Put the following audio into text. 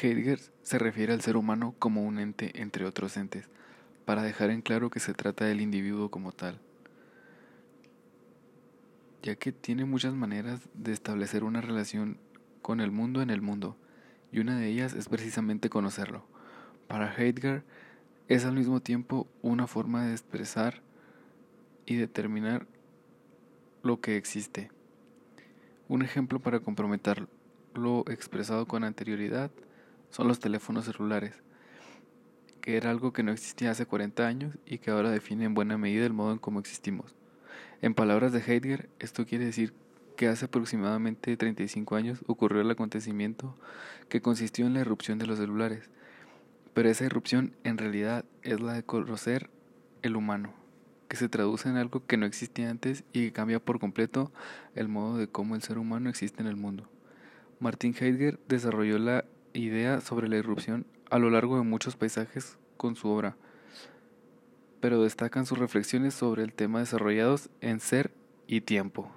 Heidegger se refiere al ser humano como un ente entre otros entes, para dejar en claro que se trata del individuo como tal, ya que tiene muchas maneras de establecer una relación con el mundo en el mundo, y una de ellas es precisamente conocerlo. Para Heidegger es al mismo tiempo una forma de expresar y determinar lo que existe. Un ejemplo para comprometer lo expresado con anterioridad son los teléfonos celulares, que era algo que no existía hace 40 años y que ahora define en buena medida el modo en cómo existimos. En palabras de Heidegger, esto quiere decir que hace aproximadamente 35 años ocurrió el acontecimiento que consistió en la irrupción de los celulares, pero esa irrupción en realidad es la de conocer el humano, que se traduce en algo que no existía antes y que cambia por completo el modo de cómo el ser humano existe en el mundo. Martin Heidegger desarrolló la idea sobre la irrupción a lo largo de muchos paisajes con su obra, pero destacan sus reflexiones sobre el tema desarrollados en Ser y Tiempo.